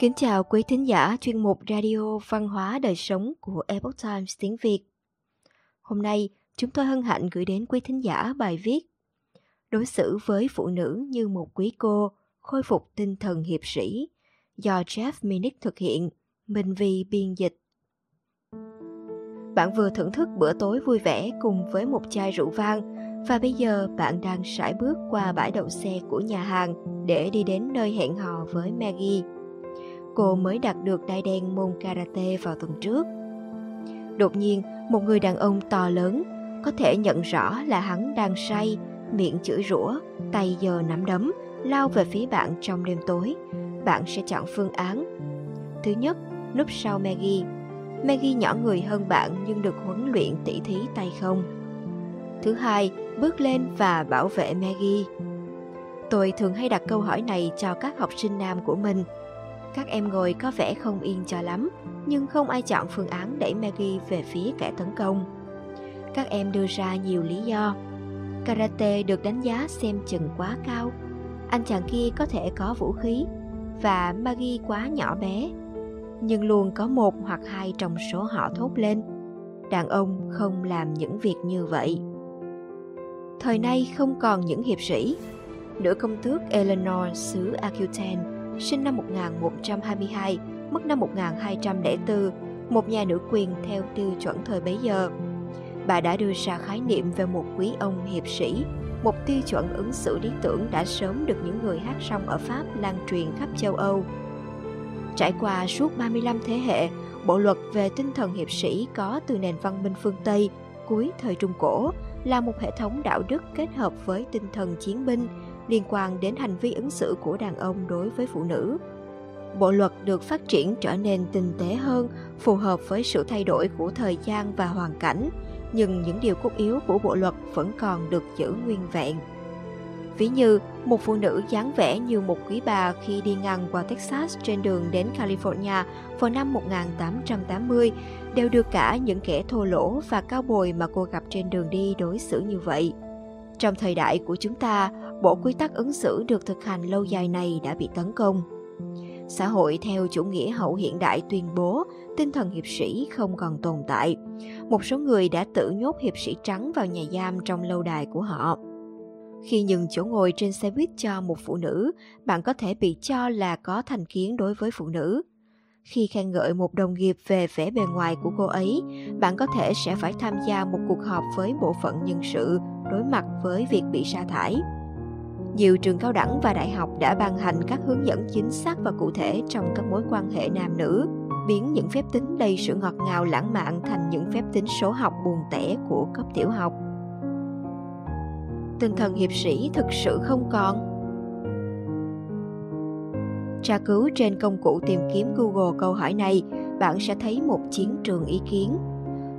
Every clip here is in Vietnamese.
Kính chào quý thính giả chuyên mục Radio Văn hóa Đời Sống của Epoch Times tiếng Việt. Hôm nay, chúng tôi hân hạnh gửi đến quý thính giả bài viết Đối xử với phụ nữ như một quý cô, khôi phục tinh thần hiệp sĩ do Jeff Minnick thực hiện, Minh Vi biên dịch. Bạn vừa thưởng thức bữa tối vui vẻ cùng với một chai rượu vang và bây giờ bạn đang sải bước qua bãi đậu xe của nhà hàng để đi đến nơi hẹn hò với Maggie. Cô mới đạt được đai đen môn karate vào tuần trước. Đột nhiên, một người đàn ông to lớn có thể nhận rõ là hắn đang say, miệng chửi rủa, tay giơ nắm đấm, lao về phía bạn trong đêm tối. Bạn sẽ chọn phương án. Thứ nhất, núp sau Maggie. Maggie nhỏ người hơn bạn nhưng được huấn luyện tỉ thí tay không. Thứ hai, bước lên và bảo vệ Maggie. Tôi thường hay đặt câu hỏi này cho các học sinh nam của mình. Các em ngồi có vẻ không yên cho lắm, nhưng không ai chọn phương án đẩy Maggie về phía kẻ tấn công. Các em đưa ra nhiều lý do. Karate được đánh giá xem chừng quá cao. Anh chàng kia có thể có vũ khí và Maggie quá nhỏ bé. Nhưng luôn có một hoặc hai trong số họ thốt lên. Đàn ông không làm những việc như vậy thời nay không còn những hiệp sĩ. Nữ công tước Eleanor xứ Aquitaine, sinh năm 1122, mất năm 1204, một nhà nữ quyền theo tiêu chuẩn thời bấy giờ. Bà đã đưa ra khái niệm về một quý ông hiệp sĩ, một tiêu chuẩn ứng xử lý tưởng đã sớm được những người hát song ở Pháp lan truyền khắp châu Âu. Trải qua suốt 35 thế hệ, bộ luật về tinh thần hiệp sĩ có từ nền văn minh phương Tây cuối thời Trung Cổ là một hệ thống đạo đức kết hợp với tinh thần chiến binh liên quan đến hành vi ứng xử của đàn ông đối với phụ nữ. Bộ luật được phát triển trở nên tinh tế hơn, phù hợp với sự thay đổi của thời gian và hoàn cảnh, nhưng những điều cốt yếu của bộ luật vẫn còn được giữ nguyên vẹn. Ví như, một phụ nữ dáng vẻ như một quý bà khi đi ngang qua Texas trên đường đến California vào năm 1880 đều được cả những kẻ thô lỗ và cao bồi mà cô gặp trên đường đi đối xử như vậy. Trong thời đại của chúng ta, bộ quy tắc ứng xử được thực hành lâu dài này đã bị tấn công. Xã hội theo chủ nghĩa hậu hiện đại tuyên bố tinh thần hiệp sĩ không còn tồn tại. Một số người đã tự nhốt hiệp sĩ trắng vào nhà giam trong lâu đài của họ. Khi nhường chỗ ngồi trên xe buýt cho một phụ nữ, bạn có thể bị cho là có thành kiến đối với phụ nữ. Khi khen ngợi một đồng nghiệp về vẻ bề ngoài của cô ấy, bạn có thể sẽ phải tham gia một cuộc họp với bộ phận nhân sự đối mặt với việc bị sa thải. Nhiều trường cao đẳng và đại học đã ban hành các hướng dẫn chính xác và cụ thể trong các mối quan hệ nam nữ, biến những phép tính đầy sự ngọt ngào lãng mạn thành những phép tính số học buồn tẻ của cấp tiểu học. Tinh thần hiệp sĩ thực sự không còn. Tra cứu trên công cụ tìm kiếm google câu hỏi này bạn sẽ thấy một chiến trường ý kiến.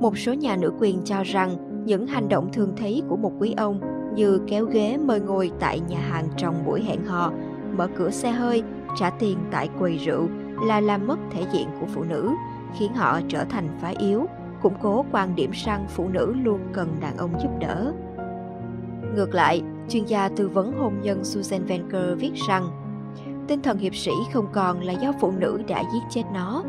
Một số nhà nữ quyền cho rằng những hành động thường thấy của một quý ông như kéo ghế mời ngồi tại nhà hàng trong buổi hẹn hò mở cửa xe hơi trả tiền tại quầy rượu là làm mất thể diện của phụ nữ khiến họ trở thành phái yếu củng cố quan điểm rằng phụ nữ luôn cần đàn ông giúp đỡ Ngược lại, chuyên gia tư vấn hôn nhân Susan Venker viết rằng tinh thần hiệp sĩ không còn là do phụ nữ đã giết chết nó.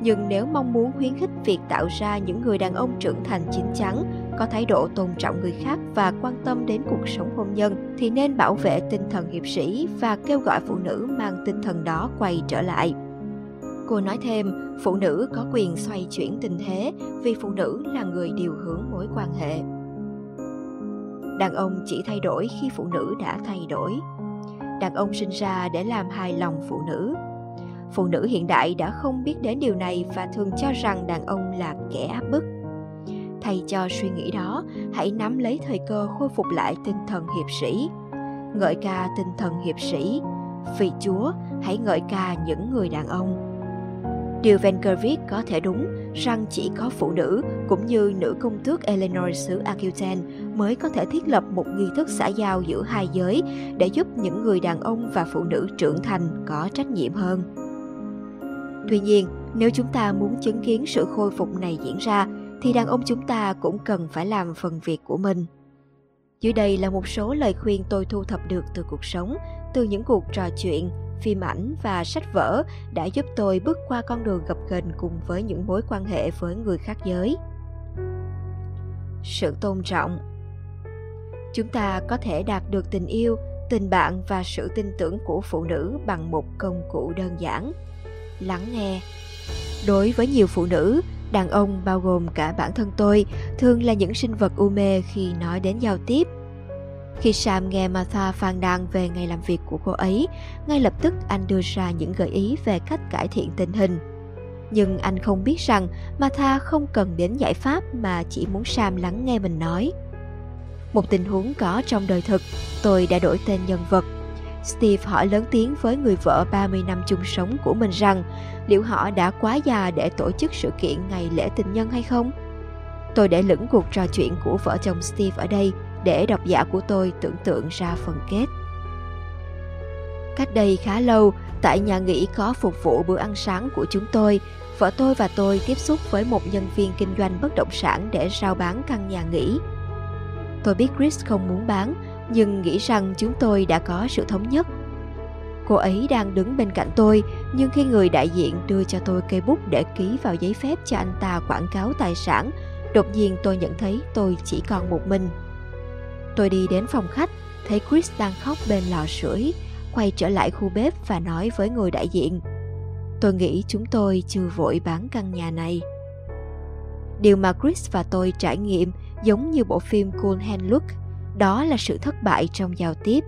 Nhưng nếu mong muốn khuyến khích việc tạo ra những người đàn ông trưởng thành chín chắn, có thái độ tôn trọng người khác và quan tâm đến cuộc sống hôn nhân, thì nên bảo vệ tinh thần hiệp sĩ và kêu gọi phụ nữ mang tinh thần đó quay trở lại. Cô nói thêm, phụ nữ có quyền xoay chuyển tình thế vì phụ nữ là người điều hướng mối quan hệ. Đàn ông chỉ thay đổi khi phụ nữ đã thay đổi. Đàn ông sinh ra để làm hài lòng phụ nữ. Phụ nữ hiện đại đã không biết đến điều này và thường cho rằng đàn ông là kẻ áp bức thay cho suy nghĩ đó hãy nắm lấy thời cơ khôi phục lại tinh thần hiệp sĩ ngợi ca tinh thần hiệp sĩ vì chúa hãy ngợi ca những người đàn ông Điều Venker viết có thể đúng rằng chỉ có phụ nữ cũng như nữ công tước Eleanor xứ Aquitaine mới có thể thiết lập một nghi thức xã giao giữa hai giới để giúp những người đàn ông và phụ nữ trưởng thành có trách nhiệm hơn. Tuy nhiên, nếu chúng ta muốn chứng kiến sự khôi phục này diễn ra, thì đàn ông chúng ta cũng cần phải làm phần việc của mình. Dưới đây là một số lời khuyên tôi thu thập được từ cuộc sống, từ những cuộc trò chuyện phim ảnh và sách vở đã giúp tôi bước qua con đường gập ghềnh cùng với những mối quan hệ với người khác giới. Sự tôn trọng Chúng ta có thể đạt được tình yêu, tình bạn và sự tin tưởng của phụ nữ bằng một công cụ đơn giản. Lắng nghe. Đối với nhiều phụ nữ, đàn ông bao gồm cả bản thân tôi thường là những sinh vật u mê khi nói đến giao tiếp khi Sam nghe Martha phàn nàn về ngày làm việc của cô ấy, ngay lập tức anh đưa ra những gợi ý về cách cải thiện tình hình. Nhưng anh không biết rằng Martha không cần đến giải pháp mà chỉ muốn Sam lắng nghe mình nói. Một tình huống có trong đời thực, tôi đã đổi tên nhân vật. Steve hỏi lớn tiếng với người vợ 30 năm chung sống của mình rằng liệu họ đã quá già để tổ chức sự kiện ngày lễ tình nhân hay không? Tôi để lửng cuộc trò chuyện của vợ chồng Steve ở đây để độc giả của tôi tưởng tượng ra phần kết. Cách đây khá lâu, tại nhà nghỉ có phục vụ bữa ăn sáng của chúng tôi, vợ tôi và tôi tiếp xúc với một nhân viên kinh doanh bất động sản để rao bán căn nhà nghỉ. Tôi biết Chris không muốn bán, nhưng nghĩ rằng chúng tôi đã có sự thống nhất. Cô ấy đang đứng bên cạnh tôi, nhưng khi người đại diện đưa cho tôi cây bút để ký vào giấy phép cho anh ta quảng cáo tài sản, đột nhiên tôi nhận thấy tôi chỉ còn một mình. Tôi đi đến phòng khách, thấy Chris đang khóc bên lò sưởi, quay trở lại khu bếp và nói với người đại diện. Tôi nghĩ chúng tôi chưa vội bán căn nhà này. Điều mà Chris và tôi trải nghiệm giống như bộ phim Cool Hand Look, đó là sự thất bại trong giao tiếp.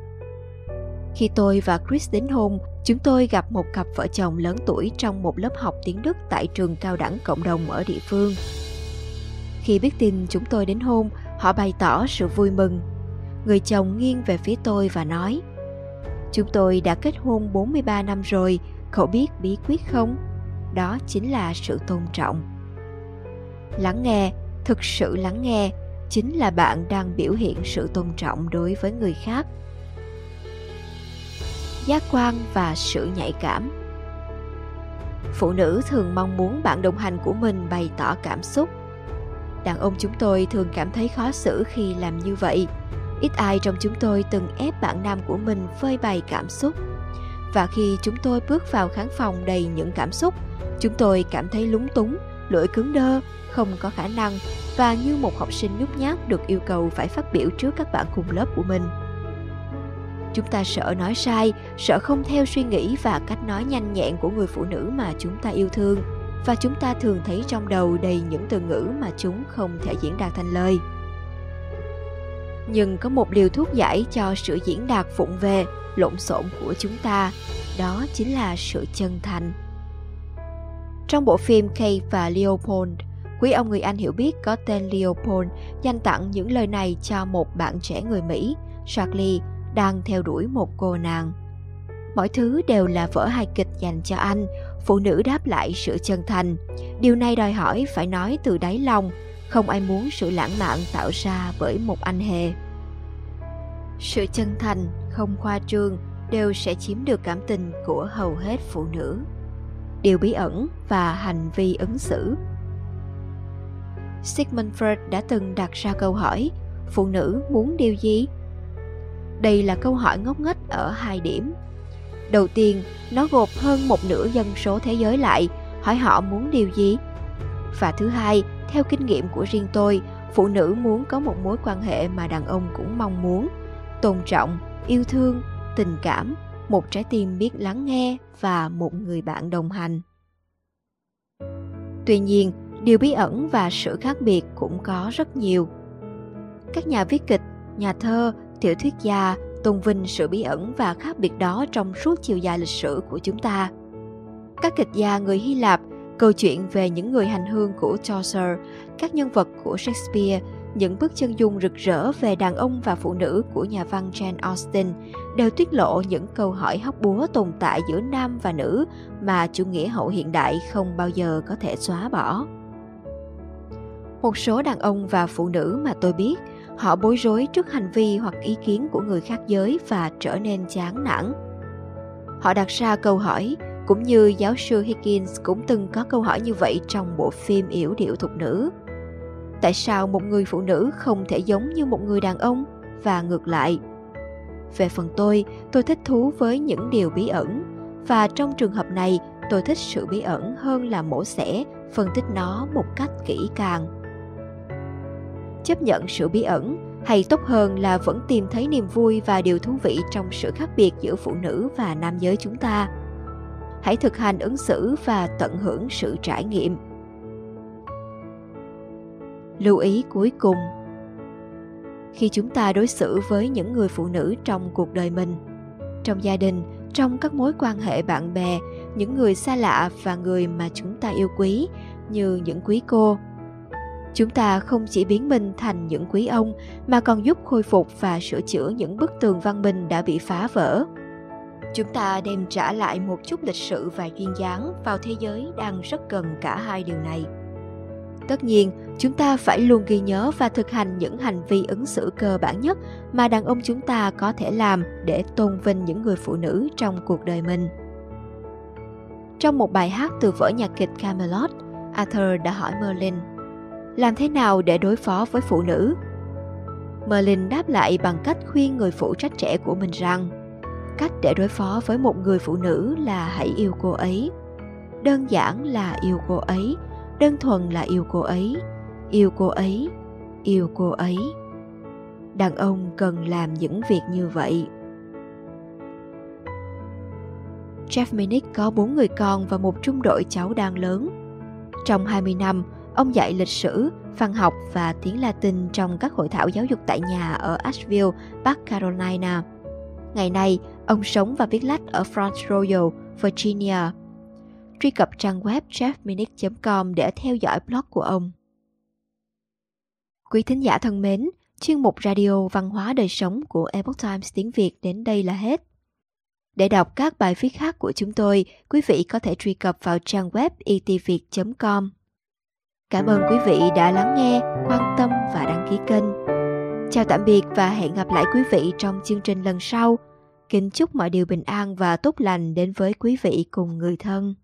Khi tôi và Chris đến hôn, chúng tôi gặp một cặp vợ chồng lớn tuổi trong một lớp học tiếng Đức tại trường cao đẳng cộng đồng ở địa phương. Khi biết tin chúng tôi đến hôn, họ bày tỏ sự vui mừng người chồng nghiêng về phía tôi và nói Chúng tôi đã kết hôn 43 năm rồi, cậu biết bí quyết không? Đó chính là sự tôn trọng. Lắng nghe, thực sự lắng nghe, chính là bạn đang biểu hiện sự tôn trọng đối với người khác. Giác quan và sự nhạy cảm Phụ nữ thường mong muốn bạn đồng hành của mình bày tỏ cảm xúc. Đàn ông chúng tôi thường cảm thấy khó xử khi làm như vậy Ít ai trong chúng tôi từng ép bạn nam của mình phơi bày cảm xúc. Và khi chúng tôi bước vào khán phòng đầy những cảm xúc, chúng tôi cảm thấy lúng túng, lưỡi cứng đơ, không có khả năng và như một học sinh nhút nhát được yêu cầu phải phát biểu trước các bạn cùng lớp của mình. Chúng ta sợ nói sai, sợ không theo suy nghĩ và cách nói nhanh nhẹn của người phụ nữ mà chúng ta yêu thương. Và chúng ta thường thấy trong đầu đầy những từ ngữ mà chúng không thể diễn đạt thành lời. Nhưng có một liều thuốc giải cho sự diễn đạt phụng về lộn xộn của chúng ta đó chính là sự chân thành trong bộ phim Kate và Leopold, quý ông người Anh hiểu biết có tên Leopold dành tặng những lời này cho một bạn trẻ người Mỹ, Charlie, đang theo đuổi một cô nàng. Mọi thứ đều là vở hài kịch dành cho anh, phụ nữ đáp lại sự chân thành. Điều này đòi hỏi phải nói từ đáy lòng, không ai muốn sự lãng mạn tạo ra bởi một anh hề. Sự chân thành, không khoa trương, đều sẽ chiếm được cảm tình của hầu hết phụ nữ điều bí ẩn và hành vi ứng xử. Sigmund freud đã từng đặt ra câu hỏi, phụ nữ muốn điều gì? Đây là câu hỏi ngốc nghếch ở hai điểm. Đầu tiên, nó gộp hơn một nửa dân số thế giới lại, hỏi họ muốn điều gì? Và thứ hai, theo kinh nghiệm của riêng tôi, phụ nữ muốn có một mối quan hệ mà đàn ông cũng mong muốn, tôn trọng, yêu thương, tình cảm một trái tim biết lắng nghe và một người bạn đồng hành. Tuy nhiên, điều bí ẩn và sự khác biệt cũng có rất nhiều. Các nhà viết kịch, nhà thơ, tiểu thuyết gia tôn vinh sự bí ẩn và khác biệt đó trong suốt chiều dài lịch sử của chúng ta. Các kịch gia người hy lạp, câu chuyện về những người hành hương của chaucer, các nhân vật của shakespeare những bức chân dung rực rỡ về đàn ông và phụ nữ của nhà văn Jane Austen đều tiết lộ những câu hỏi hóc búa tồn tại giữa nam và nữ mà chủ nghĩa hậu hiện đại không bao giờ có thể xóa bỏ. Một số đàn ông và phụ nữ mà tôi biết, họ bối rối trước hành vi hoặc ý kiến của người khác giới và trở nên chán nản. Họ đặt ra câu hỏi, cũng như giáo sư Higgins cũng từng có câu hỏi như vậy trong bộ phim Yểu điệu thục nữ tại sao một người phụ nữ không thể giống như một người đàn ông? Và ngược lại. Về phần tôi tôi thích thú với những điều bí ẩn. Và trong trường hợp này, tôi thích sự bí ẩn hơn là mổ xẻ, phân tích nó một cách kỹ càng. Chấp nhận sự bí ẩn hay tốt hơn là vẫn tìm thấy niềm vui và điều thú vị trong sự khác biệt giữa phụ nữ và nam giới chúng ta. Hãy thực hành ứng xử và tận hưởng sự trải nghiệm lưu ý cuối cùng. Khi chúng ta đối xử với những người phụ nữ trong cuộc đời mình, trong gia đình, trong các mối quan hệ bạn bè, những người xa lạ và người mà chúng ta yêu quý, như những quý cô, chúng ta không chỉ biến mình thành những quý ông mà còn giúp khôi phục và sửa chữa những bức tường văn minh đã bị phá vỡ. Chúng ta đem trả lại một chút lịch sự và duyên dáng vào thế giới đang rất cần cả hai điều này tất nhiên chúng ta phải luôn ghi nhớ và thực hành những hành vi ứng xử cơ bản nhất mà đàn ông chúng ta có thể làm để tôn vinh những người phụ nữ trong cuộc đời mình trong một bài hát từ vở nhạc kịch Camelot, Arthur đã hỏi Merlin làm thế nào để đối phó với phụ nữ? Merlin đáp lại bằng cách khuyên người phụ trách trẻ của mình rằng cách để đối phó với một người phụ nữ là hãy yêu cô ấy. Đơn giản là yêu cô ấy, đơn thuần là yêu cô ấy, yêu cô ấy, yêu cô ấy. Đàn ông cần làm những việc như vậy. Jeff Minnick có bốn người con và một trung đội cháu đang lớn. Trong 20 năm, ông dạy lịch sử, văn học và tiếng Latin trong các hội thảo giáo dục tại nhà ở Asheville, Bắc Carolina. Ngày nay, ông sống và viết lách ở Front Royal, Virginia. Truy cập trang web jeffminnick.com để theo dõi blog của ông. Quý thính giả thân mến, chuyên mục radio văn hóa đời sống của Epoch Times tiếng Việt đến đây là hết. Để đọc các bài viết khác của chúng tôi, quý vị có thể truy cập vào trang web itviet.com. Cảm ơn quý vị đã lắng nghe, quan tâm và đăng ký kênh. Chào tạm biệt và hẹn gặp lại quý vị trong chương trình lần sau. Kính chúc mọi điều bình an và tốt lành đến với quý vị cùng người thân.